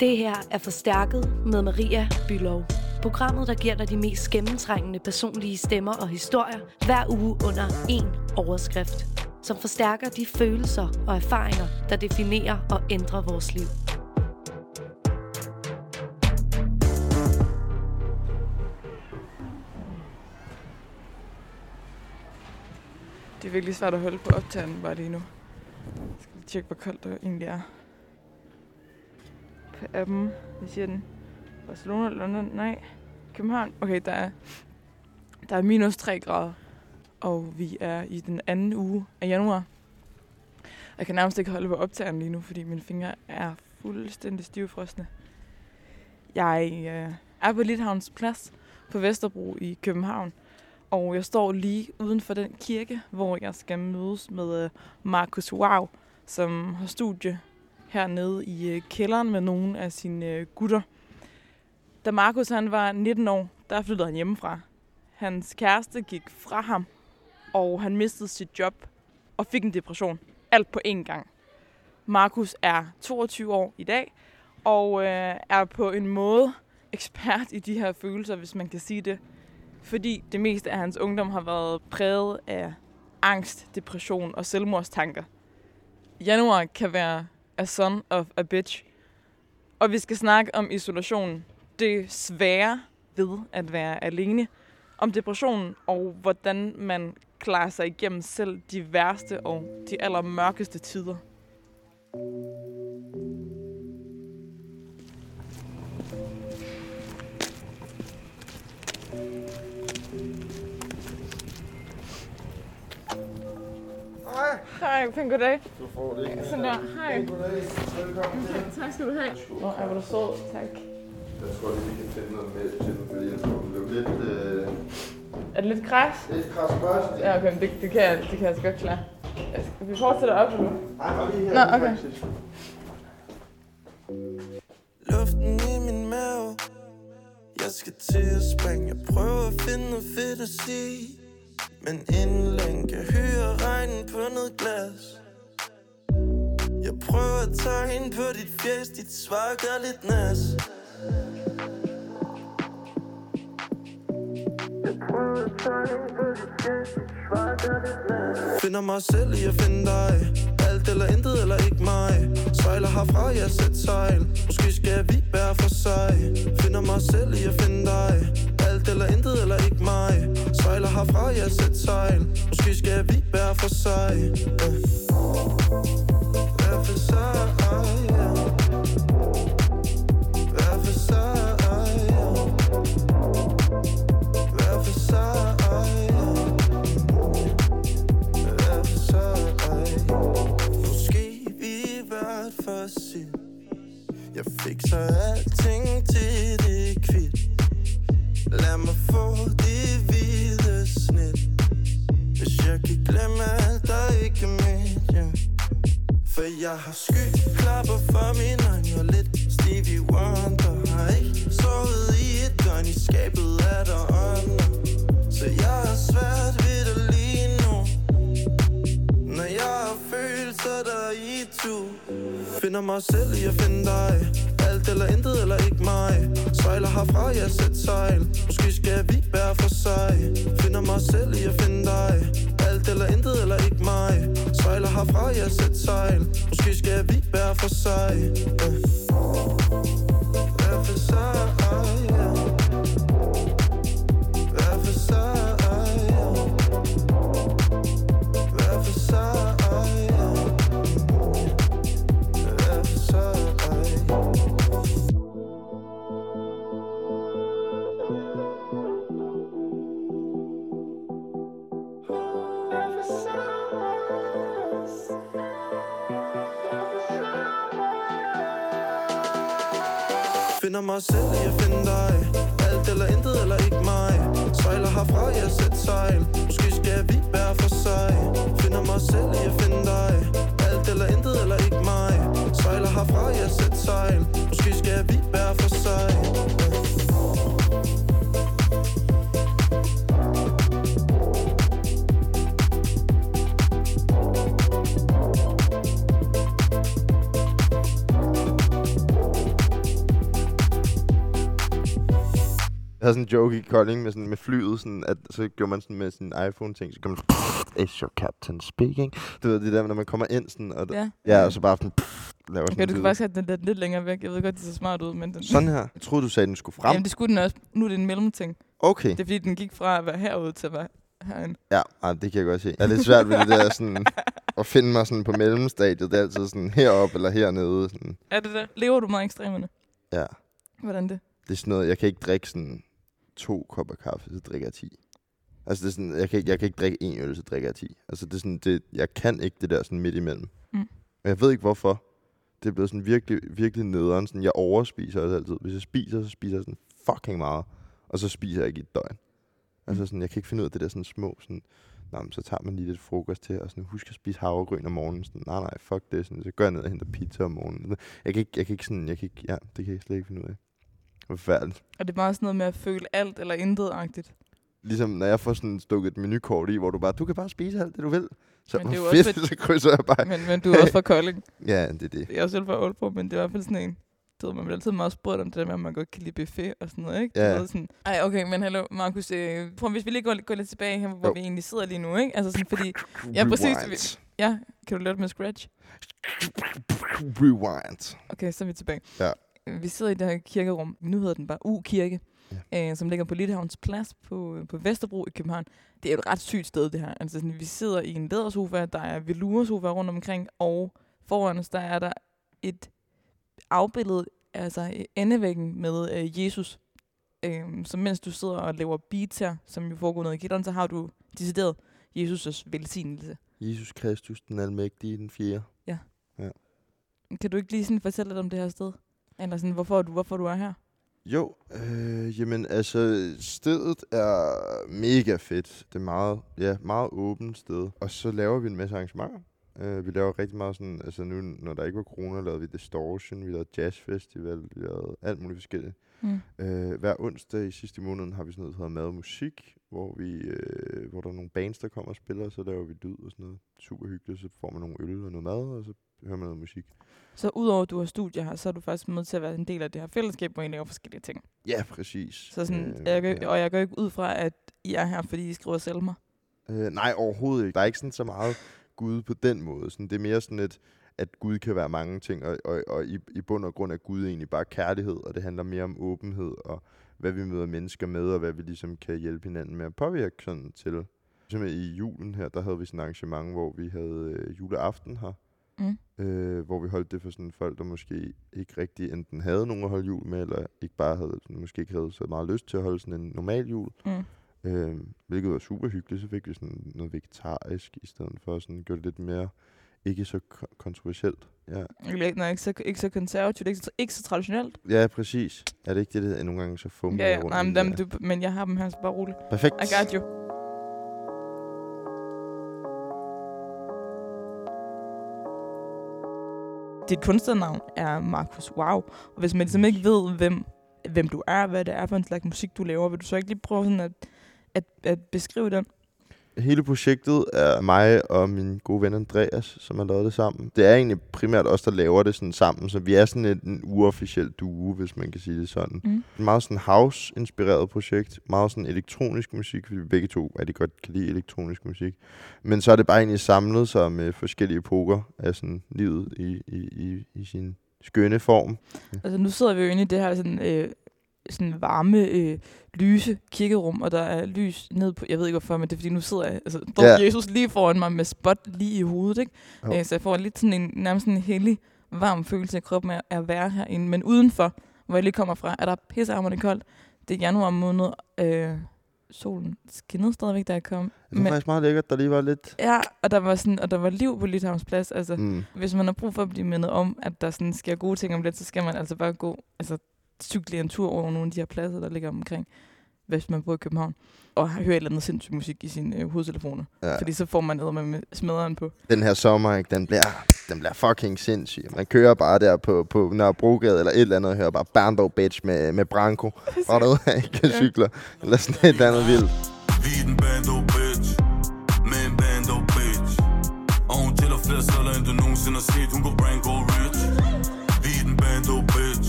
Det her er Forstærket med Maria Bylov. Programmet, der giver dig de mest gennemtrængende personlige stemmer og historier hver uge under én overskrift. Som forstærker de følelser og erfaringer, der definerer og ændrer vores liv. Det er virkelig svært at holde på optageren bare lige nu. Jeg skal lige tjekke, hvor koldt det egentlig er af dem. hvad siger den? Barcelona, London, nej. København. Okay, der er, der er minus 3 grader. Og vi er i den anden uge af januar. Jeg kan nærmest ikke holde på optageren lige nu, fordi mine fingre er fuldstændig stivfrosne. Jeg øh, er på Lithavns Plads på Vesterbro i København. Og jeg står lige uden for den kirke, hvor jeg skal mødes med øh, Markus Wow, som har studie hernede i øh, kælderen med nogle af sine øh, gutter. Da Markus han var 19 år, der flyttede han hjemmefra. Hans kæreste gik fra ham, og han mistede sit job og fik en depression. Alt på én gang. Markus er 22 år i dag, og øh, er på en måde ekspert i de her følelser, hvis man kan sige det. Fordi det meste af hans ungdom har været præget af angst, depression og selvmordstanker. Januar kan være a son of a bitch. Og vi skal snakke om isolation. Det svære ved at være alene. Om depressionen og hvordan man klarer sig igennem selv de værste og de allermørkeste tider. Hej. Hej, pæn goddag. Du får det. Sådan der. Hej. Velkommen. Tak skal du have. Nå, er du sød. Tak. Jeg tror lige, vi kan finde noget med til, fordi jeg tror, det blev lidt, øh, Er det lidt kras? lidt kras først. Ja, okay, men det, det, kan jeg, det kan jeg sgu godt klare. Jeg skal- Vi fortsætter op nu. Nej, bare lige her. Nå, okay. Luften i min mave Jeg skal til at springe Jeg prøver at finde noget fedt at sige men inden længe kan høre regnen på noget glas. Jeg prøver at tage på dit lidt på dit fjes Dit svar gør lidt nas. Finder mig selv i at finde dig. Alt eller intet eller ikke mig. Sejler herfra, jeg sæt sejl. Måske skal vi bære for sig. Finder mig selv i at finde dig. Alt eller intet eller ikke mig Sejler herfra, jeg sæt sejl Måske skal vi bære for sig ja. Hver for sig, ja. Hver for sig, ja. Hver for sig, for sig Måske vi er for sit Jeg fikser alting til det kvitt Lad mig få det hvide snit. Hvis jeg kan glemme alt, der ikke er mit, ja. For jeg har skyklapper for min øjne Og lidt Stevie Wonder Har ikke sovet i et døgn. I skabet er der ånder Så jeg har svært ved det lige nu. Når jeg har følelser, der er i tu Finder mig selv i at finde dig. Alt eller intet eller ikke mig. Sejler herfra, jeg sæt sejl Måske skal vi bære for sig Finder mig selv i at finde dig. Alt eller intet eller ikke mig. Sejler herfra, jeg sæt sejl Måske skal vi bære for sig ja. Hver for sig, yeah. Finder mig selv jeg finder dig. Alt eller intet eller ikke mig. Sejler herfra, jeg sætter sejl. Måske skal vi være for sig. Finder mig selv jeg finder dig. Havde sådan en joke i Kolding med, sådan, med flyet, sådan, at så gjorde man sådan med sin iPhone-ting, så kom man sådan, It's your captain speaking. Du ved, det der, når man kommer ind sådan, og, Ja. ja, og så bare sådan, pff, laver sådan Okay, du kan faktisk have den der lidt længere væk. Jeg ved godt, det ser smart ud, men den... Sådan her. Jeg troede, du sagde, at den skulle frem. Jamen, det skulle den også. Nu er det en mellemting. Okay. Det er fordi, den gik fra at være herude til at være herinde. Ja, ej, det kan jeg godt se. Det er lidt svært ved det der sådan, at finde mig sådan på mellemstadiet. Det er altid sådan heroppe eller hernede. Sådan. Er det det? Lever du meget ekstremerne? Ja, Hvordan det? det er sådan noget, jeg kan ikke drikke sådan to kopper kaffe, så drikker jeg 10. Altså det er sådan, jeg kan, ikke, jeg kan ikke drikke en øl, så drikker jeg 10. Altså det er sådan, det, jeg kan ikke det der sådan midt imellem. Mm. Men jeg ved ikke hvorfor. Det er blevet sådan virkelig, virkelig nederen. Sådan, jeg overspiser også altid. Hvis jeg spiser, så spiser jeg sådan fucking meget. Og så spiser jeg ikke i et døgn. Altså sådan, jeg kan ikke finde ud af det der sådan små, sådan, nej, men så tager man lige lidt frokost til, og sådan, husk at spise havregryn om morgenen. Sådan, nej, nej, fuck det. Sådan, så går jeg ned og henter pizza om morgenen. Jeg kan ikke, jeg kan ikke sådan, jeg kan ikke, ja, det kan jeg slet ikke finde ud af. Det forfærdeligt. Og det er meget sådan noget med at føle alt eller intet-agtigt. Ligesom når jeg får sådan stukket et menukort i, hvor du bare, du kan bare spise alt det, du vil. Så Men det er jo fedt, også så krydser jeg bare. Men, men du er også fra Kolding. Ja, det er det. Jeg er selv fra Aalborg, men det er i hvert fald sådan en... Du ved, man bliver altid meget spurgt om det der med, at man godt kan lide buffet og sådan noget, ikke? Ja. Ved, sådan, Ej, okay, men hallo, Markus. Øh, prøv, hvis vi lige går, går lidt tilbage her, hvor Jo. vi egentlig sidder lige nu, ikke? Altså sådan, fordi... Ja, præcis. Rewind. Ja, kan du lade det med scratch? Rewind. Okay, så er vi tilbage. Ja. Vi sidder i det her kirkerum. Nu hedder den bare U-kirke. Ja. Øh, som ligger på Lithavns Plads på, på Vesterbro i København. Det er et ret sygt sted, det her. Altså, sådan, vi sidder i en lædersofa, der er veloursofa rundt omkring, og foran os, der er der et afbillede, altså i endevæggen med øh, Jesus. Øh, så mens du sidder og laver beats her, som jo foregår nede i kælderen, så har du decideret Jesus' velsignelse. Jesus Kristus, den almægtige, den fjerde. Kan du ikke lige sådan fortælle lidt om det her sted? Eller sådan, hvorfor du, hvorfor du er her? Jo, øh, jamen altså, stedet er mega fedt. Det er meget, ja, meget åbent sted. Og så laver vi en masse arrangementer. Uh, vi laver rigtig meget sådan, altså nu, når der ikke var corona, lavede vi Distortion, vi lavede Jazz Festival, vi lavede alt muligt forskelligt. Mm. Uh, hver onsdag i sidste måned har vi sådan noget, der hedder Mad og Musik, hvor, vi, uh, hvor der er nogle bands, der kommer og spiller, og så laver vi lyd og sådan noget. Super hyggeligt, så får man nogle øl og noget mad, og så hører man noget musik. Så udover at du har studier her, så er du faktisk med til at være en del af det her fællesskab, hvor I laver forskellige ting. Ja, præcis. Så sådan, Øh, jeg går, ja. Og jeg går ikke ud fra, at I er her, fordi I skriver salmer. Øh, nej, overhovedet ikke. Der er ikke sådan så meget Gud på den måde. Sådan, det er mere sådan et, at Gud kan være mange ting, og, og, og i, i bund og grund er Gud egentlig bare kærlighed, og det handler mere om åbenhed, og hvad vi møder mennesker med, og hvad vi ligesom kan hjælpe hinanden med at påvirke sådan til. Simpelthen i julen her, der havde vi sådan et arrangement, hvor vi havde øh, juleaften her, Mm. øh, hvor vi holdt det for sådan folk, der måske ikke rigtig enten havde nogen at holde jul med, eller ikke bare havde, sådan, måske ikke havde så meget lyst til at holde sådan en normal jul. Mm. Øh, hvilket var super hyggeligt. Så fik vi sådan noget vegetarisk i stedet for. Sådan gjorde det lidt mere ikke så ko- kontroversielt. Ja. Ikke, nej, ikke så, ikke så konservativt, ikke så, ikke så traditionelt. ja, præcis. Er det ikke det, det er nogle gange så fumler Ja, ja, rundt nej, men, dem, der? du, men jeg har dem her, så bare roligt. Perfekt. I got you. Dit kunstnernavn er Markus Wow. Og hvis man ligesom ikke ved, hvem, hvem du er, hvad det er for en slags musik, du laver, vil du så ikke lige prøve sådan at, at, at beskrive den? Hele projektet er mig og min gode ven Andreas, som har lavet det sammen. Det er egentlig primært os, der laver det sådan sammen, så vi er sådan et, en uofficiel duo, hvis man kan sige det sådan. Mm. Et meget sådan house-inspireret projekt. Meget sådan elektronisk musik, fordi vi begge to rigtig godt kan lide elektronisk musik. Men så er det bare egentlig samlet sig med forskellige epoker af sådan livet i, i, i, i sin skønne form. Altså nu sidder vi jo inde i det her sådan, øh, sådan varme, øh, lyse kirkerum, og der er lys ned på, jeg ved ikke hvorfor, men det er fordi nu sidder jeg, altså, står Ja. Jesus lige foran mig med spot lige i hovedet, ikke? Jo. Øh, så jeg får lidt sådan en, nærmest en hellig, varm følelse i kroppen af at være herinde. Men udenfor, hvor jeg lige kommer fra, er der pissehammerende koldt. Det er januar måned, øh, solen skinnede stadigvæk, da jeg kom. Det var Men, faktisk meget lækkert, der lige var lidt... ja, og der var, sådan, og der var liv på Lithavns plads. Altså, Mm. hvis man har brug for at blive mindet om, at der sådan sker gode ting om lidt, så skal man altså bare gå, altså cykle en tur over nogle af de her pladser, der ligger omkring, hvis man bor i København, og høre et eller andet sindssygt musik i sine øh, hovedtelefoner. Ja. Fordi så får man noget med smaderen på. Den her sommer, ikke, den, bliver, den bliver fucking sindssyg. Man kører bare der på, på Nørrebrogade eller et eller andet, og hører bare Bando Bitch med, med Branko. Og der ikke Ja. cykler. Eller sådan et eller andet vildt. Vi er den bando bitch Med en bando bitch Og hun tæller flere sædler end du nogensinde har set Hun går brain go rich Vi er den bando bitch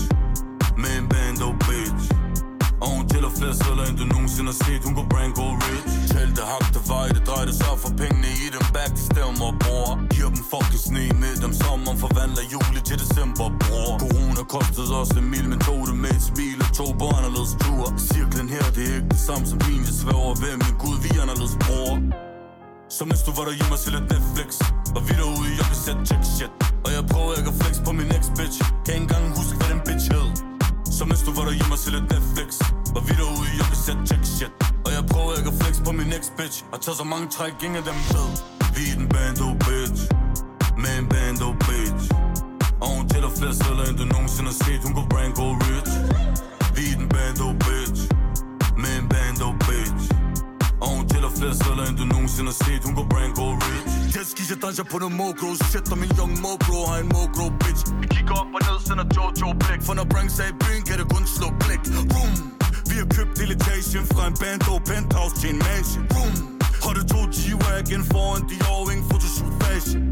og hun tæller flere sædler, end du nogensinde har set. Hun går brain go rich. Talte hakte vej, det drejede sig for pengene i dem Back til stemmer, og bror. Giver dem fucking sne med dem Sommeren forvandler juli til december, bror. Corona kostede os en mil, men tog det med et smil. Og tog på anderledes tur Cirklen her, det er ikke det samme som min. Jeg svæver ved min gud, vi er anderledes, bror. Så mens du var derhjemme og se lidt Netflix Og vi derude jeg kan sætte check shit. Og jeg prøver ikke at flex på min ex bitch Kan ikke engang huske hvad den bitch hed. Så mens du var derhjemme og se lidt Netflix flex Og vi derude jeg vil sætte check shit. Og jeg prøver ikke at flex på min ex bitch. Og tager så mange træk, ingen af dem ved. Vi er den bando oh, bitch. Med en bando oh, bitch. Og hun tæller flere sædler end du nogensinde har set Hun går brand go rich. Vi er den bando oh, bitch. Med en bando bitch. Og hun tæller flere sædler, end du nogensinde har set Hun går brand go rich. Jetski, jeg danser på noget mokro. Shit, og min young mokro har en mokro bitch. Vi kigger op og ned, sender Jojo blik. For når Brank sagde byen, kan det kun slå blik. Boom Vi har købt deletation fra en bando penthouse til en mansion. Boom Har du to G-Wagon foran de ingen photoshoot fashion?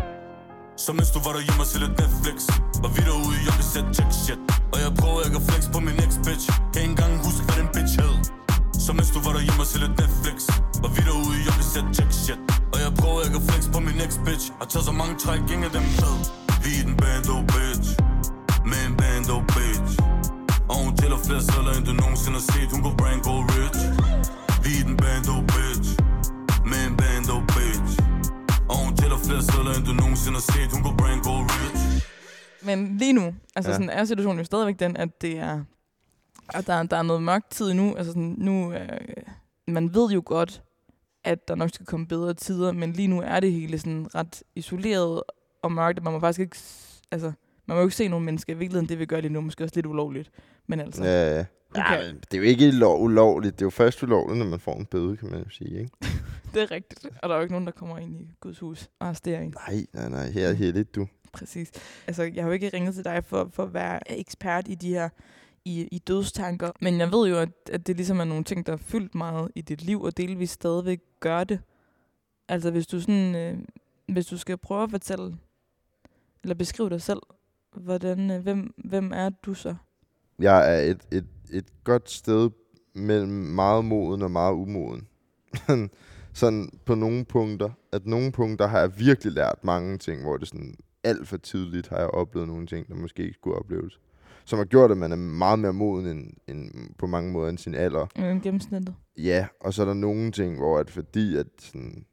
Så mens du var derhjemme og se lidt Netflix Var vi derude jeg vil sætte check shit. Og jeg prøver ikke at flex på min ex bitch Kan ikke engang huske hvad den bitch hed. Så mens du var derhjemme og se lidt Netflix Var vi derude jeg vil sætte check shit. Og jeg prøver ikke at flex på min ex bitch Og tager så mange træk, ingen af dem med Vi er den bando bitch. Med en bando bitch. Og hun tæller flere sædler, end du nogensinde har set. Hun går brain go rich. Vi er den bando bitch. Med en bando bitch. Og hun tæller flere sædler, end du nogensinde har set. Hun går brain go rich. Men lige nu, altså Ja. ja. sådan er situationen jo stadigvæk den, at det er, at der, der er noget mørkt tid nu. Altså sådan, nu øh, man ved jo godt, at der nok skal komme bedre tider, men lige nu er det hele sådan ret isoleret og mørkt, og man må faktisk ikke, altså, man må jo ikke se nogen mennesker. I virkeligheden, det vi gør lige nu, måske også lidt ulovligt. Men altså, ja. Ja, ja. Ja, Okay. men det er jo ikke lov, ulovligt. Det er jo først ulovligt, når man får en bøde, kan man jo sige, ikke? det er rigtigt. Og der er jo ikke nogen, der kommer ind i Guds hus og arresterer en. Nej, nej, nej. Her er heldigt, du. Præcis. Altså, jeg har jo ikke ringet til dig for, for at være ekspert i de her i, i dødstanker, men jeg ved jo, at, at det ligesom er nogle ting, der er fyldt meget i dit liv, og delvis stadigvæk gør det. Altså, hvis du sådan, øh, hvis du skal prøve at fortælle, eller beskrive dig selv, hvordan, øh, hvem, hvem er du så? Jeg er et, et, et godt sted mellem meget moden og meget umoden. sådan på nogle punkter. At nogle punkter har jeg virkelig lært mange ting, hvor det sådan alt for tidligt har jeg oplevet nogle ting, der måske ikke skulle opleves. Som har gjort, at man er meget mere moden end, end på mange måder end sin alder. Øh, gennemsnittet. Ja, og så er der nogle ting, hvor at fordi at, sådan,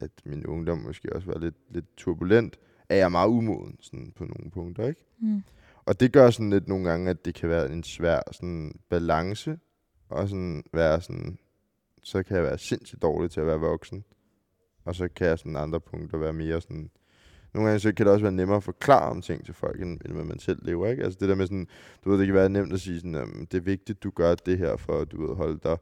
at min ungdom måske også var lidt, lidt turbulent, er jeg meget umoden sådan på nogle punkter, ikke? Mm. Og det gør sådan lidt nogle gange, at det kan være en svær sådan, balance, og sådan være sådan, så kan jeg være sindssygt dårlig til at være voksen. Og så kan jeg sådan andre punkter være mere sådan, nogle gange så kan det også være nemmere at forklare om ting til folk, end, end hvad man selv lever, ikke? Altså det der med sådan, du ved, det kan være nemt at sige sådan, det er vigtigt, du gør det her, for at du ved, holde dig,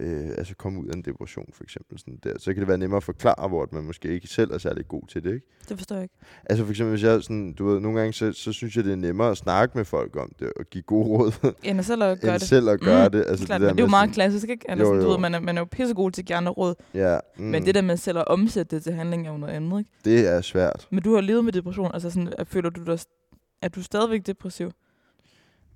øh, altså komme ud af en depression, for eksempel. Sådan der. Så kan det være nemmere at forklare, hvor man måske ikke selv er særlig god til det, ikke? Det forstår jeg ikke. Altså for eksempel, hvis jeg sådan, du ved, nogle gange, så, så synes jeg, det er nemmere at snakke med folk om det, og give gode råd, End selv at gøre end det. selv at gøre Mm, det. Altså, Klart, der men det er jo meget sådan- klassisk, ikke? Altså, Jo, sådan, du jo. ved, man er, man er jo pissegod til at give andre råd, Ja, mm, men det der med selv at omsætte det til handling er jo noget andet, ikke? det er svært. Men du har levet med depression, altså sådan, føler du dig, er du stadigvæk depressiv?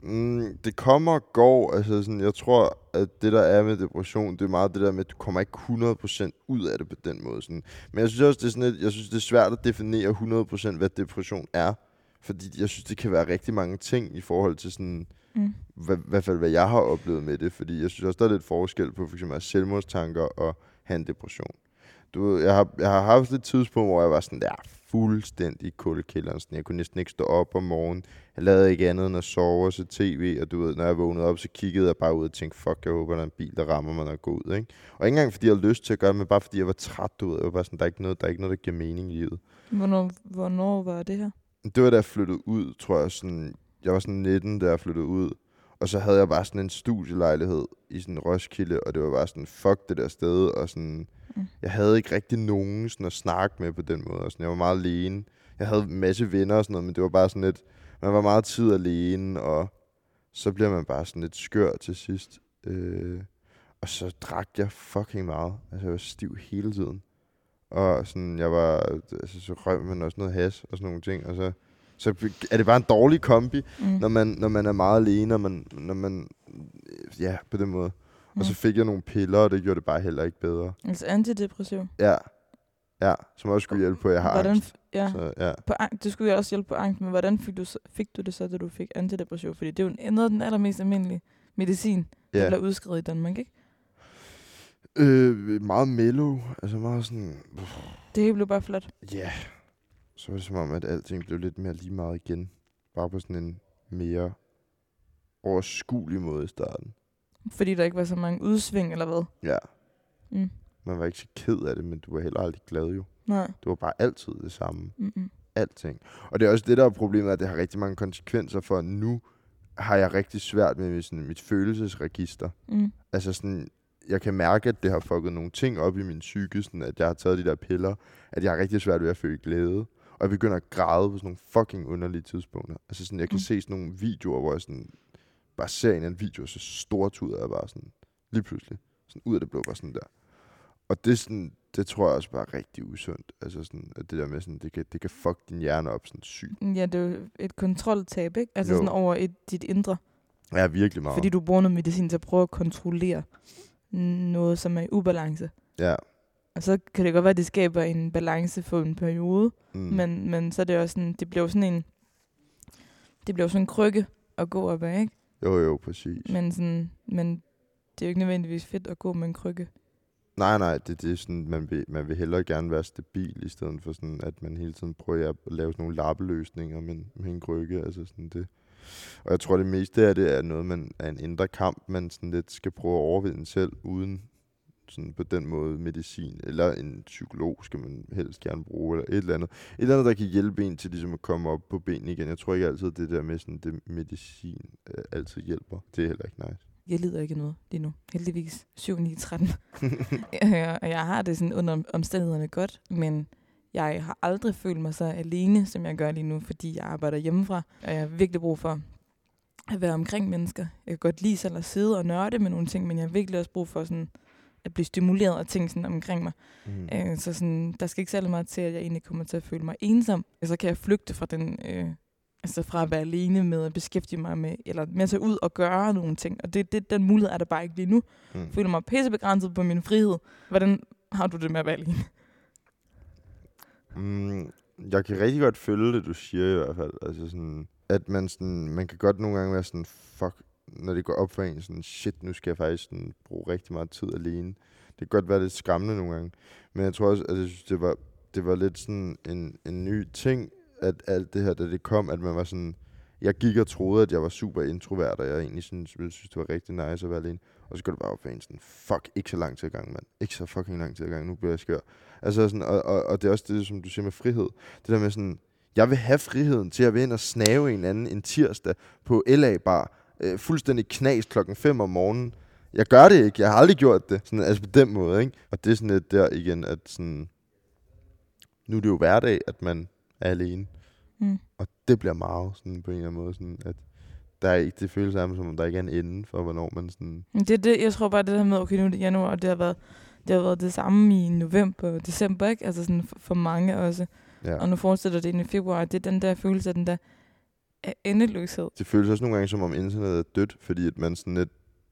Mm, det kommer og går. Altså sådan, jeg tror, at det der er med depression, det er meget det der med, at du kommer ikke 100% ud af det på den måde. Sådan. Men jeg synes også, det er, sådan lidt, jeg synes, det er svært at definere 100% hvad depression er. Fordi jeg synes, det kan være rigtig mange ting i forhold til sådan, Mm. hvad, i hvert fald hvad jeg har oplevet med det. Fordi jeg synes også, der er lidt forskel på for eksempel selvmordstanker og have en depression. Du jeg har, jeg har haft et tidspunkt, hvor jeg var sådan der fuldstændig kuldekælderen. Sådan, jeg kunne næsten ikke stå op om morgenen. Jeg lavede ikke andet end at sove og se tv, og du ved, når jeg vågnede op, så kiggede jeg bare ud og tænkte, fuck, jeg håber, der er en bil, der rammer mig, når jeg går ud, ikke? Og ikke engang fordi jeg havde lyst til at gøre det, men bare fordi jeg var træt, du ved. Jeg var bare sådan, der er ikke noget, der, er ikke noget, der giver mening i livet. Hvornår, hvornår var det her? Det var da jeg flyttede ud, tror jeg. Sådan, jeg var sådan 19, da jeg flyttede ud. Og så havde jeg bare sådan en studielejlighed i sådan Roskilde, og det var bare sådan, fuck det der sted, og sådan, Mm. jeg havde ikke rigtig nogen sådan at snakke med på den måde, og sådan, jeg var meget alene. Jeg havde en masse venner og sådan noget, men det var bare sådan lidt, man var meget tid alene, og så bliver man bare sådan lidt skør til sidst. Øh, og så drak jeg fucking meget. Altså, jeg var stiv hele tiden. Og sådan, jeg var, altså, så røg man også noget has og sådan nogle ting, og så, så er det bare en dårlig kombi, Mm. når man, når man er meget alene, og man, når man, ja, på den måde. Og så fik jeg nogle piller, og det gjorde det bare heller ikke bedre. Altså antidepressiv. Ja. Ja, som også skulle hjælpe på, at jeg har hvordan, angst. ja, Så, ja. på ang- det skulle jo også hjælpe på angst, men hvordan fik du, fik du det så, da du fik antidepressiv? Fordi det er jo noget af den allermest almindelige medicin, der ja. bliver udskrevet i Danmark, ikke? Øh, meget mellow. Altså meget sådan... Det hele blev bare flot. Ja. Så var det som om, at alting blev lidt mere lige meget igen. Bare på sådan en mere overskuelig måde i starten. Fordi der ikke var så mange udsving, eller hvad? Ja. Mm. Man var ikke så ked af det, men du var heller aldrig glad jo. Nej. Det var bare altid det samme. Mm-mm. Alting. Og det er også det, der er problemet, at det har rigtig mange konsekvenser for, nu har jeg rigtig svært med sådan, mit følelsesregister. Mm. Altså sådan, jeg kan mærke, at det har fucket nogle ting op i min psyke, sådan at jeg har taget de der piller, at jeg har rigtig svært ved at føle glæde. Og jeg begynder at græde på sådan nogle fucking underlige tidspunkter. Altså sådan, jeg kan Mm. mm. se sådan nogle videoer, hvor jeg sådan, bare ser en anden video, så stortuder jeg bare sådan, lige pludselig. Sådan ud af det blå, bare sådan der. Og det, sådan, det tror jeg også bare er rigtig usundt. Altså sådan, at det der med sådan, det kan, det kan fuck din hjerne op sådan sygt. Ja, det er jo et kontroltab, ikke? Altså Jo. sådan over et, dit indre. Ja, virkelig meget. Fordi du bruger noget medicin til at prøve at kontrollere noget, som er i ubalance. Ja. Og så kan det godt være, at det skaber en balance for en periode, Mm. men, men så er det også sådan, det bliver sådan en, det bliver sådan en krykke at gå op af, ikke? Jo, jo, præcis. Men, sådan, men det er jo ikke nødvendigvis fedt at gå med en krykke. Nej, nej, det, det er sådan, man vil, man vil hellere gerne være stabil, i stedet for sådan, at man hele tiden prøver at lave sådan nogle lappeløsninger med, en- med en krykke, altså sådan det. Og jeg tror, det meste af det er noget, man er en indre kamp, man sådan lidt skal prøve at overvinde selv, uden sådan på den måde medicin, eller en psykolog skal man helst gerne bruge, eller et eller andet. Et eller andet, der kan hjælpe en til ligesom at komme op på benene igen. Jeg tror ikke altid, det der med sådan, det medicin øh, altid hjælper. Det er heller ikke nice. Jeg lider ikke af noget lige nu. Heldigvis 7, 9, 13. Øh, og jeg har det sådan under omstændighederne godt, men jeg har aldrig følt mig så alene, som jeg gør lige nu, fordi jeg arbejder hjemmefra, og jeg har virkelig brug for at være omkring mennesker. Jeg kan godt lide selv at sidde og nørde med nogle ting, men jeg har virkelig også brug for sådan at blive stimuleret af ting sådan omkring mig. Mm. Øh, så sådan, der skal ikke særlig meget til, at jeg egentlig kommer til at føle mig ensom. Og så kan jeg flygte fra den, øh, altså fra at være alene med at beskæftige mig med, eller med at tage ud og gøre nogle ting. Og det, det, den mulighed er der bare ikke lige nu. Mm. Jeg føler mig pissebegrænset på min frihed. Hvordan har du det med at være alene? Mm, jeg kan rigtig godt følge det, du siger i hvert fald. Altså sådan, at man, sådan, man kan godt nogle gange være sådan, fuck, når det går op for en, sådan, shit, nu skal jeg faktisk sådan, bruge rigtig meget tid alene. Det kan godt være lidt skræmmende nogle gange. Men jeg tror også, at jeg synes, det var, det var lidt sådan en, en ny ting, at alt det her, da det kom, at man var sådan, jeg gik og troede, at jeg var super introvert, og jeg egentlig synes, jeg synes, det var rigtig nice at være alene. Og så går det bare op for en sådan, fuck, ikke så lang tid ad gang, mand. Ikke så fucking lang tid ad gang, nu bliver jeg skør. Altså sådan, og, og, og det er også det, som du siger med frihed. Det der med sådan, jeg vil have friheden til at være ind og snave en anden en tirsdag på LA Bar. Øh, fuldstændig knas klokken 5 om morgenen. Jeg gør det ikke. Jeg har aldrig gjort det. Sådan, altså på den måde, ikke? Og det er sådan lidt der igen, at sådan, nu er det jo hverdag, at man er alene. Mm. Og det bliver meget sådan på en eller anden måde, sådan at der er ikke, det føles sammen, som om der ikke er en ende for, hvornår man sådan... Det, er det, jeg tror bare, det der med, okay, nu er det januar, og det har været det, har været det samme i november og december, ikke? Altså sådan for, for mange også. Ja. Og nu fortsætter det ind i februar. Det er den der følelse af den der af endeløshed. det føles også nogle gange, som om internettet er dødt, fordi at man sådan lidt,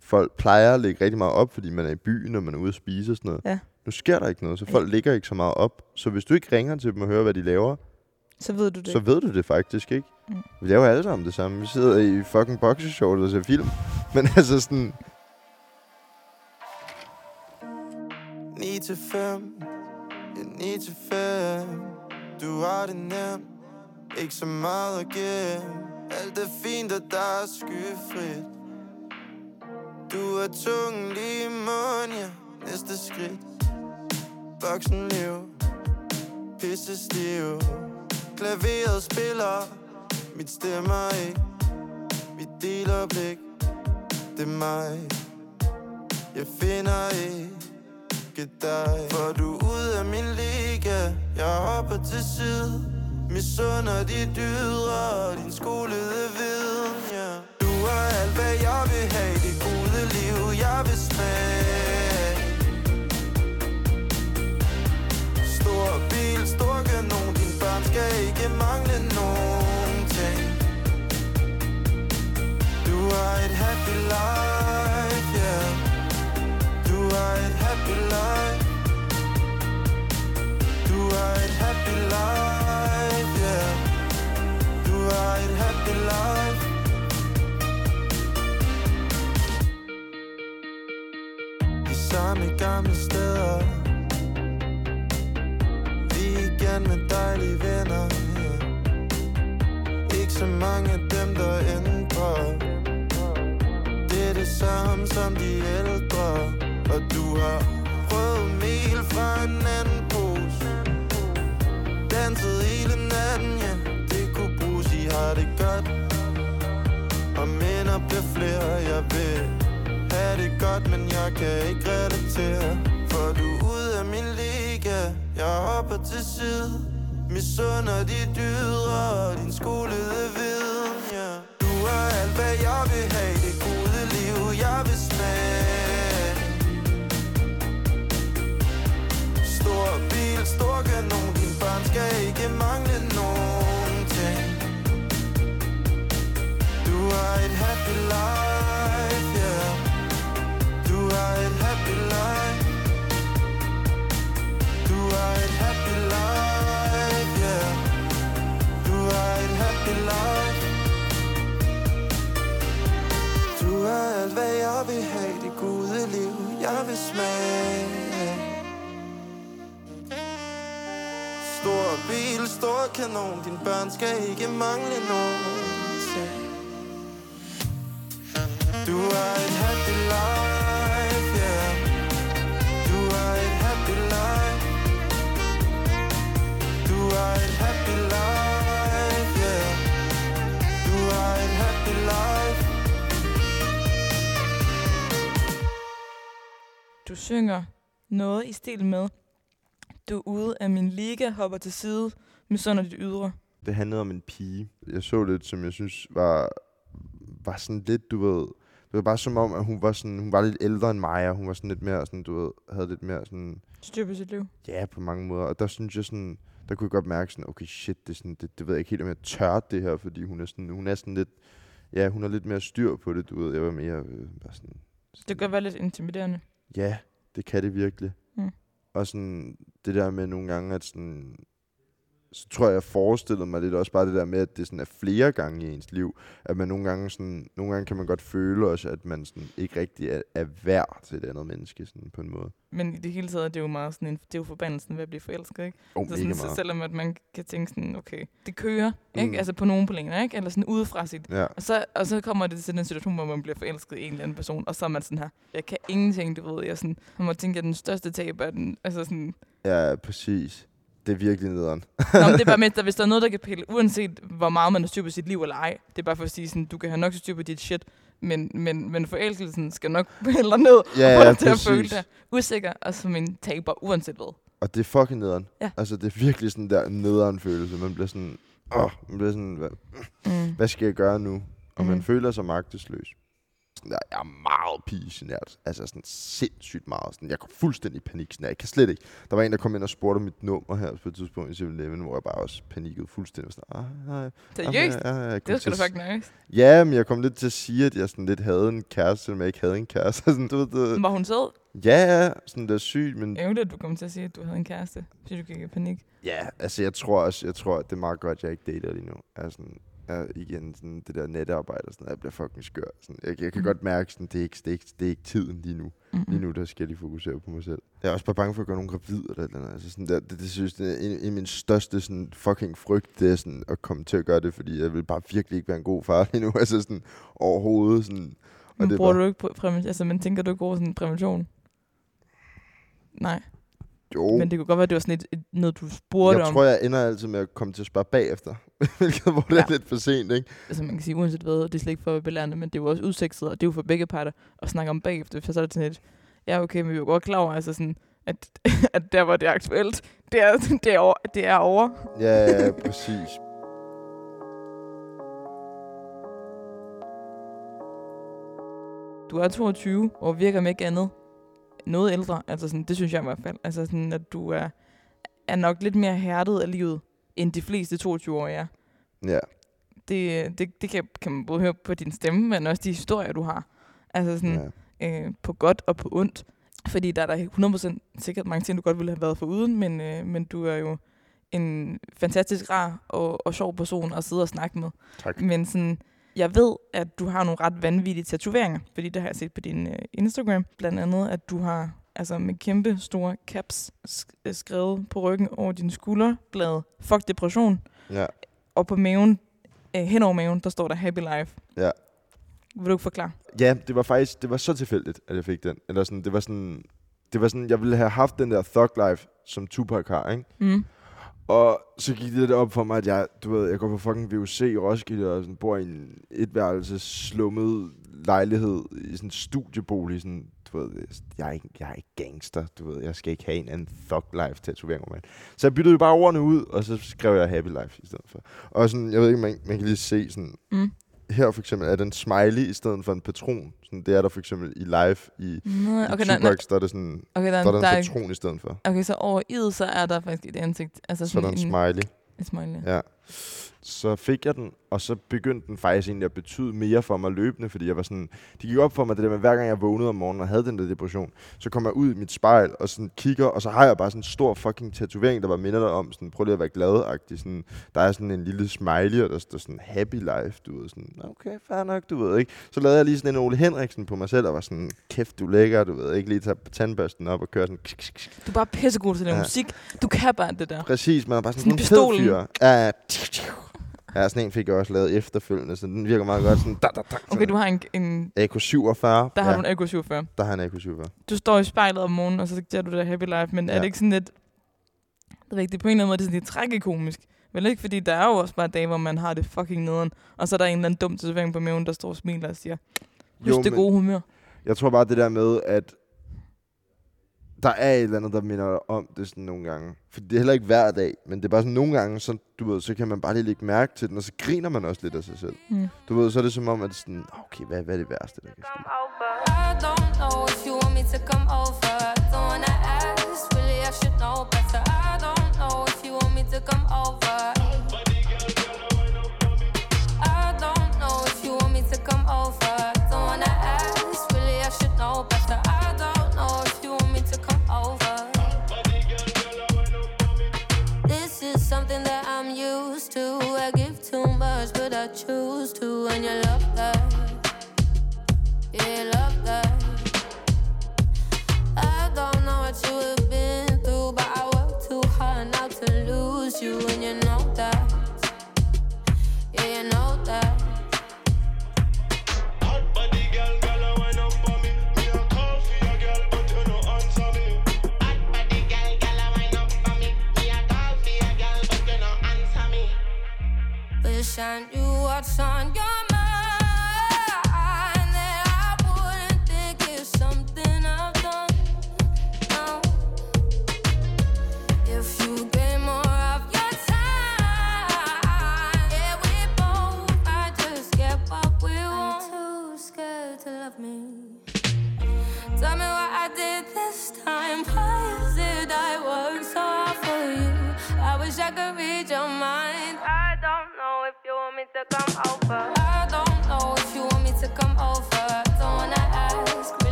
folk plejer at lægge rigtig meget op, fordi man er i byen, og man er ude at spise og sådan noget. Ja. Nu sker der ikke noget, så folk lægger ikke så meget op. Så hvis du ikke ringer til dem og hører, hvad de laver, Så ved du det. så ved du det faktisk ikke. Mm. Vi laver alle sammen det samme. Vi sidder i fucking boxershorts og ser film. Men altså sådan, 9 til 5 Ja, 9 til 5 Du har det nemt ikke så meget at give. Alt er fint, og der er skyfrit. Du er tungen lige i mund, ja. Næste skridt. Voksenliv Pisse stiv. Klaveret spiller. Mit stemmer ikke. Vi deler blik Det er mig. Jeg finder ikke dig. For du er ude af min liga. Jeg hopper til side. Misunder dit ydre og Din skolede viden ja. Du er alt hvad jeg vil have Det gode liv jeg vil smage. Stor bil, stor kanon Din børn skal ikke mangle nogen ting. Du har et happy life, synger noget i stil med, du er ude af min liga, hopper til side, misunder dit ydre. Det handlede om en pige. Jeg så lidt, som jeg synes var, var sådan lidt, du ved... Det var bare som om, at hun var, sådan, hun var lidt ældre end mig, og hun var sådan lidt mere, sådan, du ved, havde lidt mere sådan... Styr på sit liv. Ja, på mange måder. Og der synes jeg sådan, der kunne jeg godt mærke sådan, okay shit, det, sådan, det, det ved jeg ikke helt, om jeg tør det her, fordi hun er sådan, hun er sådan lidt, ja, hun har lidt mere styr på det, du ved. Jeg var mere øh, bare sådan, Det kan godt være lidt intimiderende. Ja, det kan det virkelig. Mm. Og sådan det der med nogle gange, at sådan, så tror jeg, jeg forestillede mig lidt også bare det der med, at det sådan er flere gange i ens liv, at man nogle gange sådan, nogle gange kan man godt føle også, at man sådan ikke rigtig er, er værd til et andet menneske sådan på en måde. Men i det hele taget er det jo meget sådan en, det er jo forbandelsen ved at blive forelsket, ikke? Oh, så, sådan, så selvom at man kan tænke sådan, okay, det kører, ikke? Mm. Altså på nogle planer, ikke? Eller sådan udefra sit. Ja. Og så, og så kommer det til den situation, hvor man bliver forelsket i en eller anden person, og så er man sådan her, jeg kan ingenting, du ved. Jeg, er sådan, man må tænke, at den største tab er den, altså sådan, ja, præcis. Det er virkelig nederen. Nå, men det er bare med, at hvis der er noget, der kan pille, uanset hvor meget man har styr på sit liv eller ej, det er bare for at sige sådan, du kan have nok styr på dit shit, men, men, men forelskelsen skal nok pille ned, Ja, og få ja, til at føle præcis. dig usikker, og som en taber, uanset hvad. Og det er fucking nederen. Ja. Altså, det er virkelig sådan der nederen følelse. Man bliver sådan, åh, man bliver sådan, hvad, Mm. hvad skal jeg gøre nu? Og man Mhm. føler sig magtesløs. Sådan der, jeg er meget pigenært. Altså sådan sindssygt meget. Sådan, jeg går fuldstændig i panik. Sådan, der. jeg kan slet ikke. Der var en, der kom ind og spurgte om mit nummer her på et tidspunkt i 7-Eleven, hvor jeg bare også panikkede fuldstændig. Sådan, ah, nej, Seriøst? Ja, ja, jeg kom Det da at fucking nice. Ja, men jeg kom lidt til at sige, at jeg sådan lidt havde en kæreste, selvom jeg ikke havde en kæreste. sådan, du ved, det, Var hun sød? ja, sådan der sygt, men Ærgerligt, at du kom til at sige, at du havde en kæreste, fordi du gik i panik. Ja, altså jeg tror også, jeg tror, at det er meget godt, at jeg ikke dater lige nu. Altså, jeg, igen, sådan, det der netarbejde sådan jeg bliver fucking skør. Sådan, jeg, jeg kan Mhm. godt mærke, sådan, det, er ikke, det, er ikke, det er ikke tiden lige nu. Mm-hmm. Lige nu, der skal jeg lige fokusere på mig selv. Jeg er også bare bange for at gøre nogen gravid eller eller. Altså, sådan der, det, det, synes, det er en, en af mine største sådan, fucking frygt, det er sådan, at komme til at gøre det, fordi jeg vil bare virkelig ikke være en god far lige nu. Altså sådan overhovedet. Sådan, og Men det er bruger bare, du ikke prævention? Altså, men tænker du ikke over sådan en prævention? Nej, jo, men det kunne godt være, at det var sådan et, et noget, du spurgte jeg om. tror, jeg ender altid med at komme til at spørge bagefter. Hvilket, hvor det er Ja. lidt for sent, ikke? altså man kan sige uanset hvad, det er slet ikke for at belærende, men det er jo også udsigtet, og det er jo for begge parter at snakke om bagefter, for så er det sådan et, ja okay, men vi er jo godt klar over, altså sådan, at, at der hvor det er aktuelt, det er, det er, over, det er over. Ja, ja, præcis. Du er 22 og virker med ikke andet noget ældre, altså sådan, det synes jeg i hvert fald, altså sådan, at du er, er nok lidt mere hærdet af livet, end de fleste 22-årige er. Ja. Det, det, det kan, kan man både høre på din stemme, men også de historier, du har. Altså sådan, ja. øh, på godt og på ondt. Fordi der er der 100% sikkert mange ting, du godt ville have været for uden, men, øh, men du er jo en fantastisk rar og, og sjov person at sidde og snakke med. Tak. Men sådan, jeg ved, at du har nogle ret vanvittige tatoveringer, fordi det har jeg set på din øh, Instagram. Blandt andet, at du har altså med kæmpe store caps sk- øh, skrevet på ryggen over din skulderblad. Fuck depression. Ja. Og på maven, øh, hen over maven, der står der Happy Life. Ja. Vil du ikke forklare? Ja, det var faktisk det var så tilfældigt, at jeg fik den. Eller sådan, det var sådan, det var sådan, jeg ville have haft den der Thug Life, som Tupac har, ikke? Mm. Og så gik det lidt op for mig, at jeg, du ved, jeg går på fucking VUC i Roskilde og sådan, bor i en etværelses slummet lejlighed i sådan en studiebolig. Sådan, du ved, jeg er, ikke, jeg er ikke gangster, du ved, jeg skal ikke have en anden thug life tatovering man. mig. Så jeg byttede jo bare ordene ud, og så skrev jeg happy life i stedet for. Og sådan, jeg ved ikke, man, man kan lige se sådan, Mm her for eksempel er den smiley i stedet for en patron. Sådan, det er der for eksempel i live i, Nå, i okay, der, Tupac, der er det sådan, okay, der, der er der der, en patron i stedet for. okay, så over i'et, så er der faktisk et ansigt. Altså Så der sådan en smiley. en smiley. Ja. Så fik jeg den, og så begyndte den faktisk egentlig at betyde mere for mig løbende, fordi jeg var sådan, det gik op for mig det der med, hver gang jeg vågnede om morgenen og havde den der depression, så kom jeg ud i mit spejl og sådan kigger, og så har jeg bare sådan en stor fucking tatovering, der bare minder dig om, sådan, prøv lige at være glad sådan, Der er sådan en lille smiley, og der står sådan happy life, du ved, sådan, okay, fair nok, du ved, ikke? Så lavede jeg lige sådan en Ole Henriksen på mig selv, og var sådan, kæft, du er lækker, du ved, ikke lige tage tandbørsten op og køre sådan, ksk, ksk, ksk. Du er bare pissegod til den Ja. musik. Du kan bare det der. Præcis, man er bare sådan, Sådan en fyr. Ja. Ja, sådan en fik jeg også lavet efterfølgende, så den virker meget godt. Sådan, da, da, da, Okay, du har en, en AK47. der har ja, du en Echo 47. der har en AK47. Du står i spejlet om morgenen, og så ser du det der happy life, men ja. er det ikke sådan lidt... Det er ikke, det er på en eller anden måde, det er sådan lidt tragikomisk. Vel ikke, fordi der er jo også bare dage, hvor man har det fucking nederen, og så er der en eller anden dum tatovering på maven, der står og smiler og siger, husk det men gode humør. Jeg tror bare det der med, at der er et eller andet, der minder dig om det sådan nogle gange. For det er heller ikke hver dag, men det er bare sådan nogle gange, så, du ved, så kan man bare lige lægge mærke til den, og så griner man også lidt af sig selv. Mm. Du ved, så er det som om, at det er sådan, okay, hvad, hvad er det værste, der kan ske? I don't know if you want me to come over. I choose to, and you love that. Yeah, love that. I don't know what you have been through, but I work too hard not to lose you, and you know that.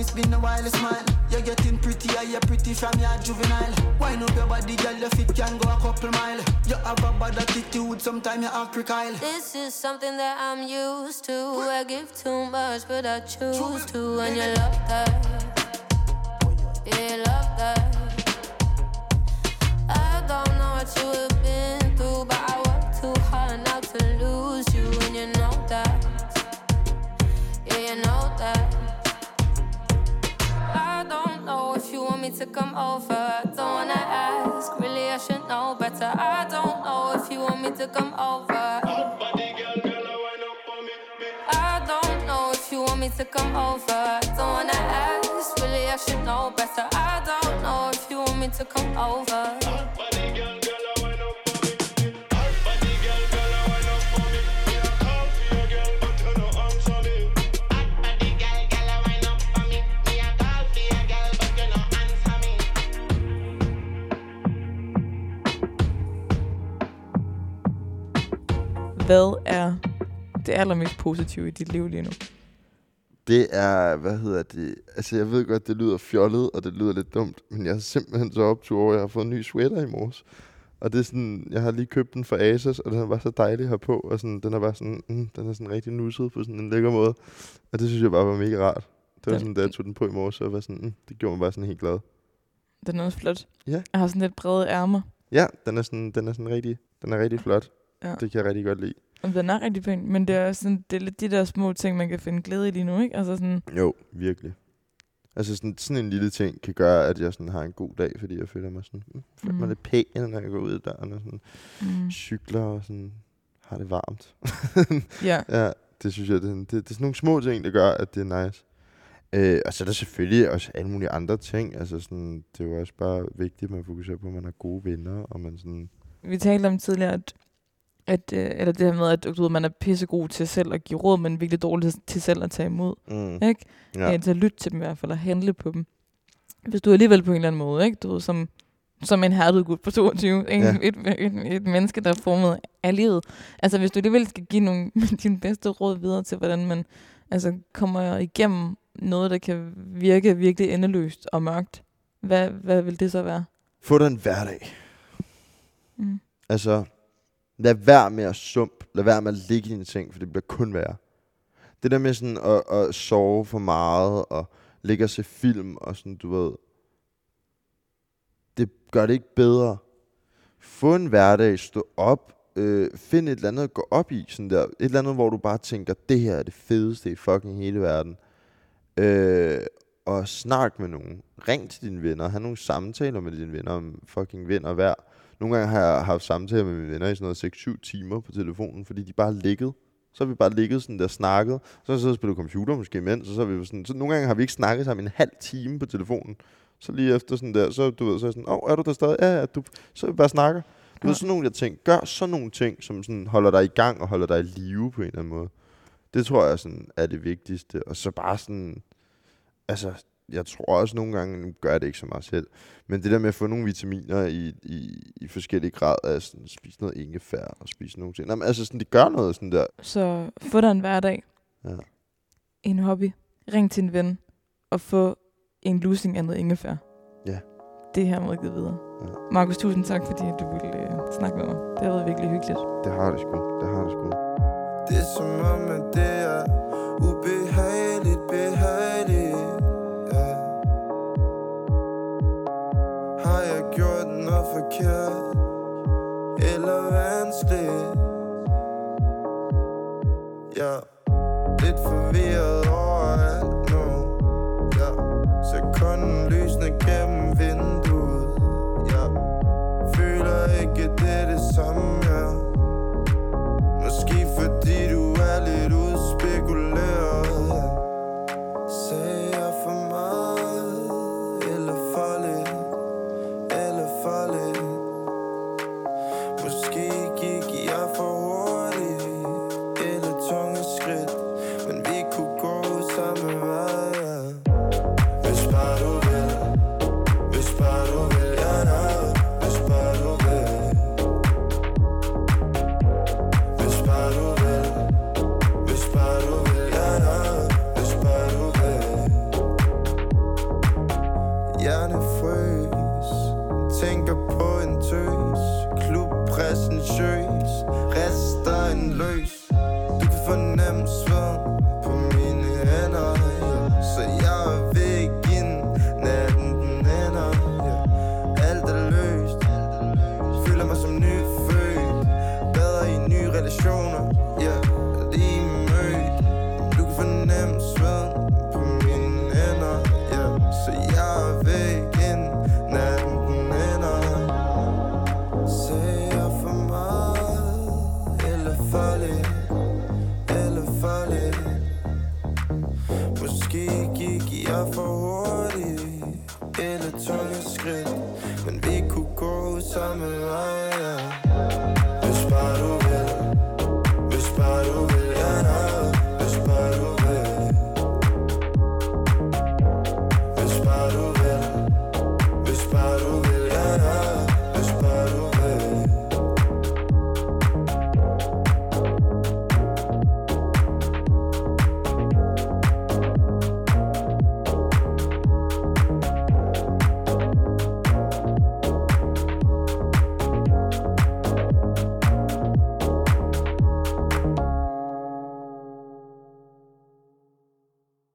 It's been a while, smile. You're getting prettier, you're pretty from your juvenile. Wine up your body, girl, your feet can go a couple mile. You have a bad attitude, sometimes you act recile. This is something that I'm used to. I give too much, but I choose to, and you love that. Yeah, you love that. I don't know what you to come over. Don't wanna ask, really I should know better. I don't know if you want me to come over. I don't know if you want me to come over. Don't wanna ask, really I should know better. I don't know if you want me to come over. Hvad er det allermest positive i dit liv lige nu? Det er, hvad hedder det? Altså, jeg ved godt, det lyder fjollet, og det lyder lidt dumt, men jeg er simpelthen så optur over, at jeg har fået en ny sweater i morges. Og det er sådan, jeg har lige købt den fra Asos, og den bare så dejlig at have på, og sådan, den er bare sådan, mm, den er sådan rigtig nusset på sådan en lækker måde. Og det synes jeg bare var mega rart. Det var Den- sådan, da jeg tog den på i morges, så var sådan, mm, det gjorde mig bare sådan helt glad. Den er også flot. Ja. Jeg har sådan lidt brede ærmer. Ja, den er sådan, den er sådan rigtig, den er rigtig flot. Ja. Det kan jeg rigtig godt lide. Og den er rigtig pæn, men det er, sådan, det er lidt de der små ting, man kan finde glæde i lige nu, ikke? Altså sådan, Jo, virkelig. Altså sådan, sådan en lille ting kan gøre, at jeg sådan har en god dag, fordi jeg føler mig sådan, mm, føler mig Mm. lidt pæn, når jeg går ud af døren og sådan mm, cykler og sådan har det varmt. ja, ja, det synes jeg, det, er- det, det er sådan nogle små ting, der gør, at det er nice. Øh, og så er der selvfølgelig også alle mulige andre ting. Altså sådan, det er jo også bare vigtigt, at man fokuserer på, at man har gode venner, og man sådan... vi talte om tidligere, at, at øh, eller det her med, at du ved, man er pissegod til selv at give råd, men virkelig dårlig til, selv at tage imod. Mm, Ikke? ja. Ja. til at lytte til dem i hvert fald, og handle på dem. Hvis du alligevel på en eller anden måde, ikke? Du ved, som, som en hærdet gut på 22, en, Ja. et, et, et, menneske, der er formet af livet. Altså, hvis du alligevel skal give nogle dine bedste råd videre til, hvordan man altså, kommer igennem noget, der kan virke virkelig endeløst og mørkt, hvad, hvad vil det så være? Få dig en hverdag. Mm. Altså, lad være med at sump. Lad være med at ligge i dine ting, for det bliver kun værre. Det der med sådan at, at sove for meget, og ligge og se film, og sådan, du ved, det gør det ikke bedre. Få en hverdag, stå op, øh, find et eller andet at gå op i, sådan der. Et eller andet, hvor du bare tænker, det her er det fedeste i fucking hele verden. Øh, og snak med nogen. Ring til dine venner. Ha' nogle samtaler med dine venner om fucking vind og vejr. Nogle gange har jeg haft samtaler med mine venner i sådan noget 6-7 timer på telefonen, fordi de bare har ligget. Så har vi bare ligget sådan der snakket. Så har vi siddet og spillet computer måske imens, og så har vi sådan, så nogle gange har vi ikke snakket sammen en halv time på telefonen. Så lige efter sådan der, så du ved, så er sådan, åh, oh, er du der stadig? Ja, ja, du, så vi bare snakker. Du ved, Ja. sådan nogle der ting. Gør sådan nogle ting, som sådan holder dig i gang og holder dig i live på en eller anden måde. Det tror jeg sådan er det vigtigste. Og så bare sådan, altså, jeg tror også nogle gange, nu gør jeg det ikke så meget selv, men det der med at få nogle vitaminer i, i, i forskellige grad af sådan, spise noget ingefær og spise nogle ting. Jamen, altså sådan, det gør noget sådan der. Så få dig en hverdag, Ja. en hobby, ring til en ven, og få en losing af noget ingefær. Ja. Det her må givet videre. Ja. Markus, tusind tak, fordi du ville øh, snakke med mig. Det har været virkelig hyggeligt. Det har det sgu. Det har det sgu. Det er som om, at det er ubehageligt, behageligt var forkert Eller vanskeligt Ja Lidt forvirret.